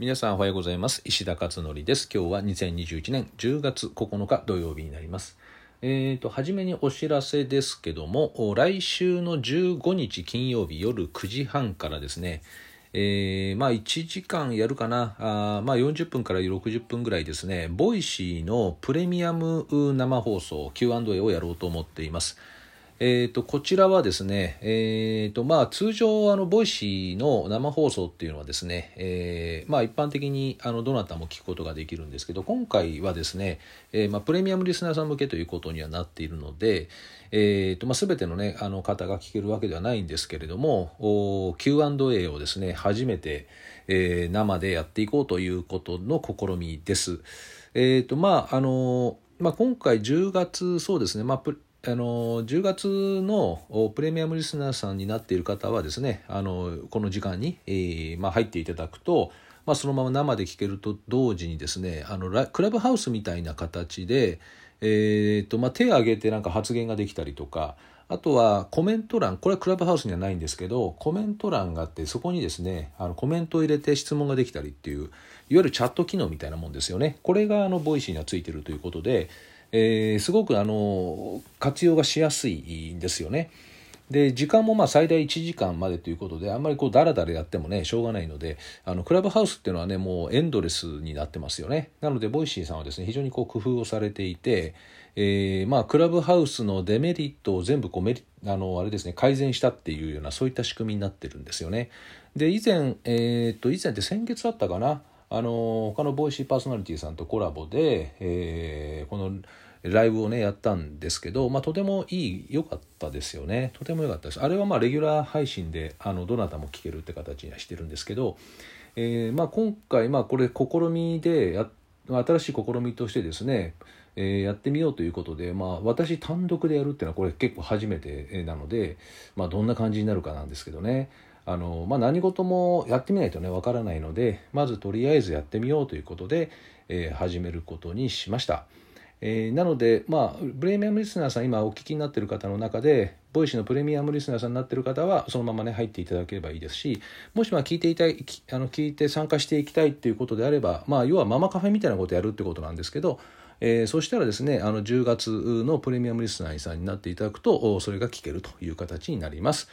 皆さんおはようございます。石田勝紀です。今日は2021年10月9日土曜日になります。えーと、初めにお知らせですけども来週の15日金曜日夜9時半からですねえー、まあ1時間やるかな。あまあ40分から60分ぐらいですね Voicy のプレミアム生放送 Q&A をやろうと思っています。えーと、こちらはですね、えーとまあ、通常あのボイシーの生放送っていうのはですね、えーまあ、一般的にあのどなたも聞くことができるんですけど今回はですね、えーまあ、プレミアムリスナーさん向けということにはなっているので、えーとまあ、全ての,、ね、あの方が聞けるわけではないんですけれども Q&A をですね初めて、えー、生でやっていこうということの試みです。えーとまああのまあ、今回10月そうですね、まああの10月のプレミアムリスナーさんになっている方はですねあのこの時間に、えーまあ、入っていただくと、まあ、そのまま生で聞けると同時にですねあのクラブハウスみたいな形で、えーとまあ、手を挙げてなんか発言ができたりとかあとはコメント欄これはクラブハウスにはないんですけどコメント欄があってそこにですねあのコメントを入れて質問ができたりっていういわゆるチャット機能みたいなもんですよね。これがあの Voicy にはついてるということでえー、すごくあの活用がしやすいんですよね。で時間もまあ最大1時間までということであんまりこうダラダラやってもねしょうがないのであのクラブハウスっていうのはねもうエンドレスになってますよね。なので Voicy さんはですね非常にこう工夫をされていて、えー、まあクラブハウスのデメリットを全部こうメリあのあれですね改善したっていうようなそういった仕組みになってるんですよね。で以前えー、っと以前って先月あったかな？あの他のボイシーパーソナリティさんとコラボで、えー、このライブをねやったんですけど、まあ、とてもいい良かったですよね。とても良かったです。あれはまあレギュラー配信であのどなたも聞けるって形にはしてるんですけど、えー、まあ今回まあこれ試みでや新しい試みとしてですねえー、やってみようということで、まあ、私単独でやるっていうのはこれ結構初めてなので、まあ、どんな感じになるかなんですけどね。あの、まあ、何事もやってみないとねわからないのでまずとりあえずやってみようということで、えー、始めることにしました。えー、なので、まあ、プレミアムリスナーさん今お聞きになっている方の中で Voicy のプレミアムリスナーさんになっている方はそのままね入っていただければいいですしもしまあ聞いていたいあの聞いて参加していきたいっていうことであれば、まあ、要はママカフェみたいなことをやるってことなんですけど、えー、そしたらですねあの10月のプレミアムリスナーさんになっていただくとそれが聞けるという形になります。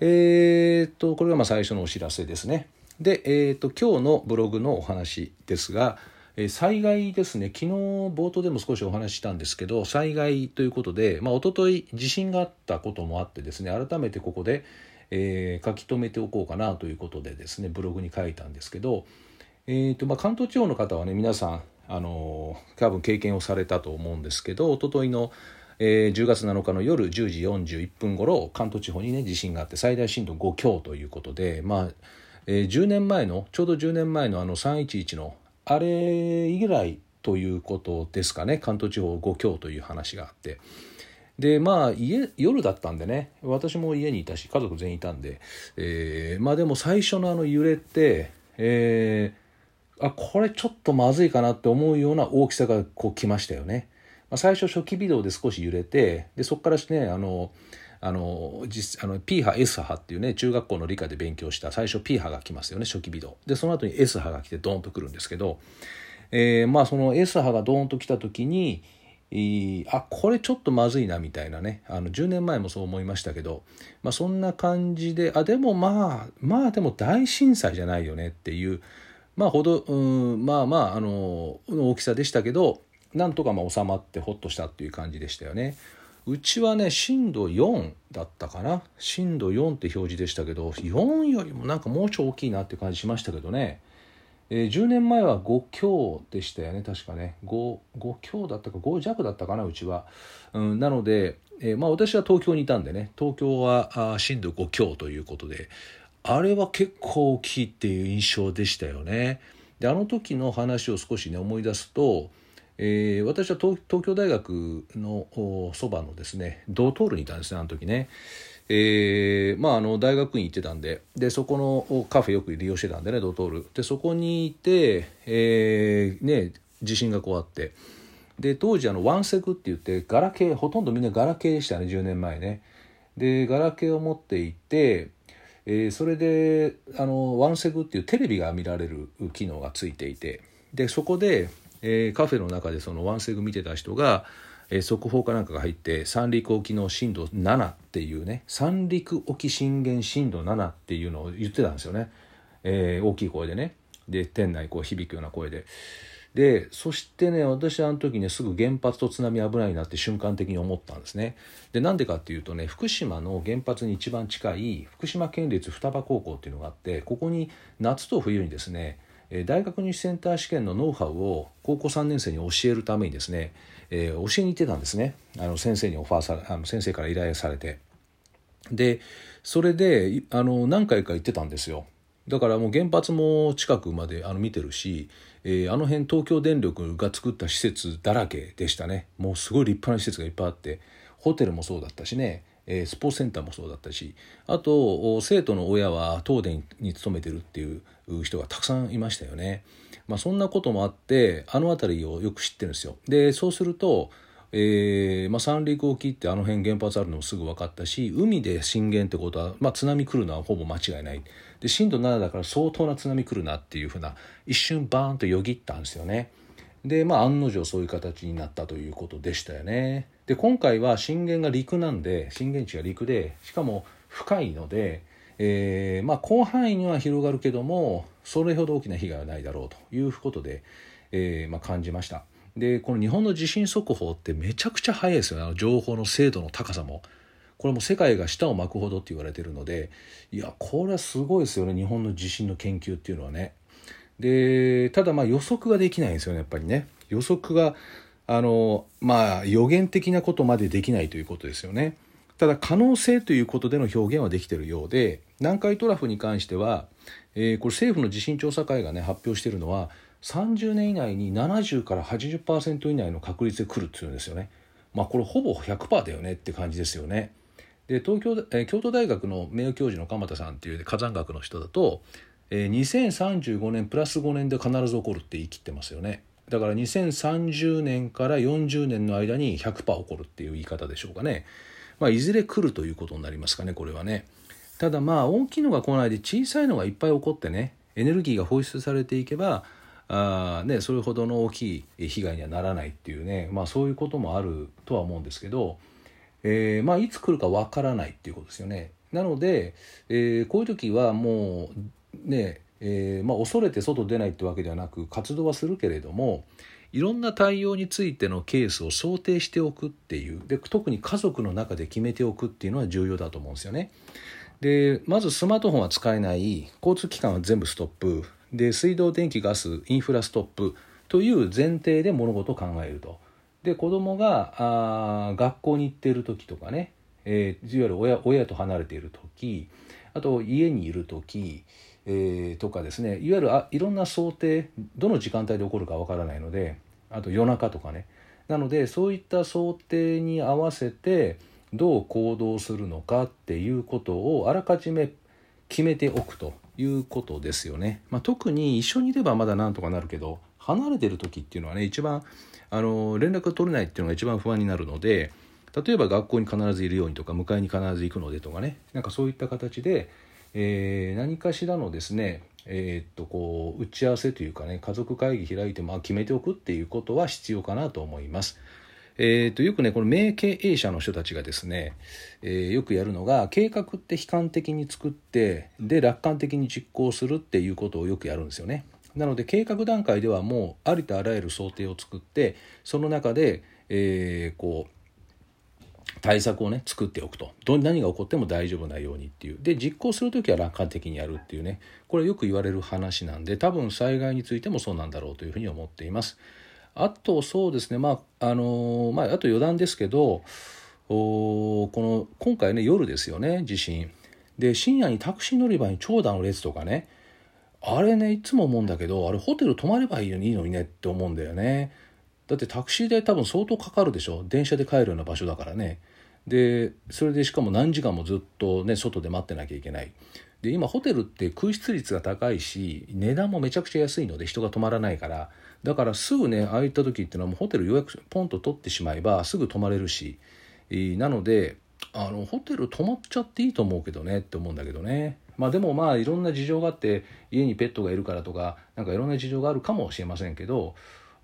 えー、っとこれがまあ最初のお知らせですね。で、えー、っと今日のブログのお話ですが、え災害ですね昨日冒頭でも少しお話ししたんですけど災害ということで、まあ、一昨日地震があったこともあってですね改めてここで、えー、書き留めておこうかなということでですねブログに書いたんですけど、えーとまあ、関東地方の方はね皆さんあの多分経験をされたと思うんですけど一昨日のえー、10月7日の夜10時41分ごろ関東地方にね地震があって最大震度5強ということでまあ、えー、10年前のちょうど10年前のあの311のあれ以来ということですかね関東地方5強という話があってでまあ家夜だったんでね私も家にいたし家族全員いたんで、えー、まあでも最初のあの揺れってえー、あこれちょっとまずいかなって思うような大きさがこう来ましたよね。まあ、最初初期微動で少し揺れてでそこからねあのあの実あの P 波 S 波っていうね中学校の理科で勉強した最初 P 波が来ますよね初期微動でその後に S 波が来てドーンと来るんですけど、えー、まあその S 波がドーンと来た時にあこれちょっとまずいなみたいなね。あの10年前もそう思いましたけど、まあ、そんな感じであでもまあまあでも大震災じゃないよねっていうまあほどうんまあまああの大きさでしたけどなんとかまあ収まってほっとしたっていう感じでしたよね。うちはね震度4だったかな。震度4って表示でしたけど4よりもなんかもうちょい大きいなって感じしましたけどね、えー、10年前は5強でしたよね確かね。5, 5強だったか5弱だったかなうちは、うん、なので、えー、まあ私は東京にいたんでね。東京はあ震度5強ということであれは結構大きいっていう印象でしたよね。であの時の話を少しね思い出すとえー、私は東京大学のそばのですねドトールにいたんですねあの時ね。えー、まああの大学院行ってたんででそこのカフェよく利用してたんでねドトール。でそこにいて、えー、ね地震がこうあって。で当時あのワンセグって言ってガラケーほとんどみんなガラケーでしたね10年前ね。でガラケーを持っていてえー、それであのワンセグっていうテレビが見られる機能がついていて。でそこで、えー、カフェの中でそのワンセグ見てた人が、えー、速報かなんかが入って三陸沖の震度7っていうね三陸沖震源震度7っていうのを言ってたんですよね、えー、大きい声でね。で店内こう響くような声で。でそしてね私あの時ねすぐ原発と津波危ないなって瞬間的に思ったんですね。でなんでかっていうとね福島の原発に一番近い福島県立双葉高校っていうのがあってここに夏と冬にですね大学入試センター試験のノウハウを高校3年生に教えるためにですね、えー、教えに行ってたんですね。あの先生にオファーされあの先生から依頼されて。でそれであの何回か行ってたんですよ。だからもう原発も近くまであの見てるし、えー、あの辺東京電力が作った施設だらけでしたね。もうすごい立派な施設がいっぱいあってホテルもそうだったしね、えー、スポーツセンターもそうだったしあと生徒の親は東電に勤めてるっていう人がたくさんいましたよね。まあ、そんなこともあってあの辺りをよく知ってるんですよ。でそうするとえーまあ、三陸沖ってあの辺原発あるのもすぐ分かったし海で震源ってことは、まあ、津波来るのはほぼ間違いないで震度7だから相当な津波来るなっていうふうな一瞬バーンとよぎったんですよねでまあ案の定そういう形になったということでしたよねで今回は震源が陸なんで震源地が陸でしかも深いので、えーまあ、広範囲には広がるけどもそれほど大きな被害はないだろうということで、えーまあ、感じました。でこの日本の地震速報ってめちゃくちゃ早いですよねあの情報の精度の高さも。これも世界が舌を巻くほどって言われてるのでいやこれはすごいですよね日本の地震の研究っていうのはね。でただまあ予測ができないんですよねやっぱりね。予測があのまあ予言的なことまでできないということですよね。ただ可能性ということでの表現はできているようで南海トラフに関しては、えー、これ政府の地震調査会がね発表しているのは30年以内に70から80%以内の確率で来るっていうんですよね。まあこれほぼ100%だよねって感じですよね。で東京え京都大学の名誉教授の鎌田さんっていう火山学の人だと、えー、2035年プラス5年で必ず起こるって言い切ってますよね。だから2030年から40年の間に100%起こるっていう言い方でしょうかね。まあ、いずれ来るということになりますかねこれはね。ただまあ大きいのが来ないで小さいのがいっぱい起こってねエネルギーが放出されていけばあね、それほどの大きい被害にはならないっていうね、まあ、そういうこともあるとは思うんですけど、えーまあ、いつ来るかわからないっていうことですよね。なので、えー、こういう時はもうね、えーまあ、恐れて外出ないってわけではなく活動はするけれどもいろんな対応についてのケースを想定しておくっていうで特に家族の中で決めておくっていうのは重要だと思うんですよね。でまずスマートフォンは使えない交通機関は全部ストップで水道電気ガスインフラストップという前提で物事を考えると。で子供があ学校に行っている時とかね、えー、いわゆる親親と離れている時あと家にいる時、えー、とかですねいわゆるあいろんな想定どの時間帯で起こるかわからないのであと夜中とかねなのでそういった想定に合わせてどう行動するのかっていうことをあらかじめ決めておくということですよね。まあ、特に一緒にいればまだなんとかなるけど離れてる時っていうのはね一番あの連絡が取れないっていうのが一番不安になるので例えば学校に必ずいるようにとか迎えに必ず行くのでとかねなんかそういった形で、えー、何かしらのですねえー、っとこう打ち合わせというかね家族会議開いて、まあ、決めておくっていうことは必要かなと思います。えーと、よくねこの名経営者の人たちがですね、えー、よくやるのが計画って悲観的に作ってで楽観的に実行するっていうことをよくやるんですよね。なので計画段階ではもうありとあらゆる想定を作ってその中で、えー、こう対策をね作っておくと。ど何が起こっても大丈夫なようにっていう。で実行する時は楽観的にやるっていうね。これよく言われる話なんで多分災害についてもそうなんだろうというふうに思っています。あとそうですねまああのまああと余談ですけどおこの今回ね夜ですよね地震。で深夜にタクシー乗り場に長蛇の列とかねあれねいつも思うんだけどあれホテル泊まればいいのにねって思うんだよね。だってタクシー代多分相当かかるでしょ？電車で帰るような場所だからね。でそれでしかも何時間もずっとね外で待ってなきゃいけない。で今ホテルって空室率が高いし値段もめちゃくちゃ安いので人が泊まらないから。だからすぐねああいった時っていうのはもうホテル予約ポンと取ってしまえばすぐ泊まれるし。なのであのホテル泊まっちゃっていいと思うけどねって思うんだけどね。まあでもまあいろんな事情があって家にペットがいるからとかなんかいろんな事情があるかもしれませんけど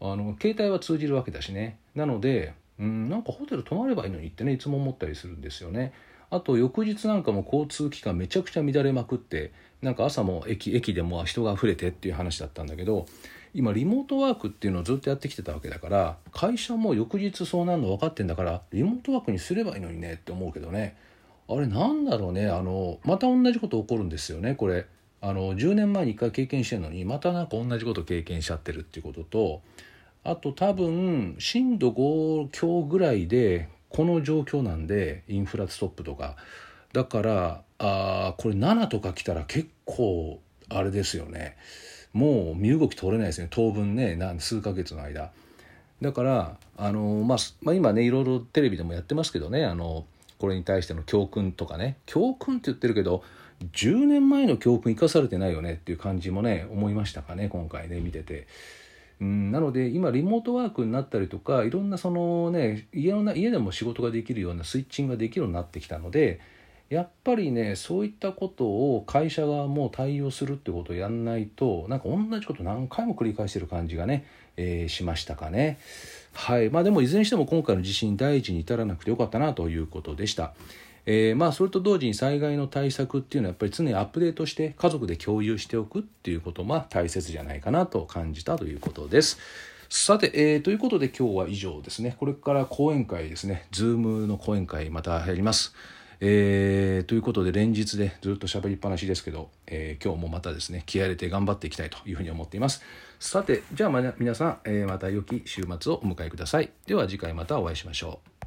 あの携帯は通じるわけだしね。なのでうんなんかホテル泊まればいいのにってねいつも思ったりするんですよね。あと翌日なんかも交通機関めちゃくちゃ乱れまくってなんか朝も駅駅でも人が溢れてっていう話だったんだけど今リモートワークっていうのをずっとやってきてたわけだから会社も翌日そうなるの分かってんだからリモートワークにすればいいのにねって思うけどね。あれなんだろうねあのまた同じこと起こるんですよねこれ。あの10年前に1回経験してるのにまたなんか同じこと経験しちゃってるっていうこととあと多分震度5強ぐらいでこの状況なんでインフラストップとか。だからあこれ7とか来たら結構あれですよね。もう身動き取れないですね。当分ね数ヶ月の間。だからあの、まあ、まあ今ねいろいろテレビでもやってますけどね。あのこれに対しての教訓とかね。教訓って言ってるけど10年前の教訓生かされてないよねっていう感じもね思いましたかね今回ね見てて。うんなので今リモートワークになったりとかいろんなそのね家の家でも仕事ができるようなスイッチングができるようになってきたのでやっぱりねそういったことを会社側も対応するってことをやんないとなんか同じこと何回も繰り返してる感じがね、えー、しましたかね。はいまあ、でもいずれにしても今回の地震第一に至らなくてよかったなということでした。えー、まあそれと同時に災害の対策っていうのはやっぱり常にアップデートして家族で共有しておくっていうことも大切じゃないかなと感じたということです。さて、えー、ということで今日は以上ですね。これから講演会ですね。ズームの講演会またやります。えー、ということで連日でずっと喋りっぱなしですけど、えー、今日もまたですね気合入れて頑張っていきたいというふうに思っていますさてじゃあ、皆さん、えー、また良き週末をお迎えくださいでは次回またお会いしましょう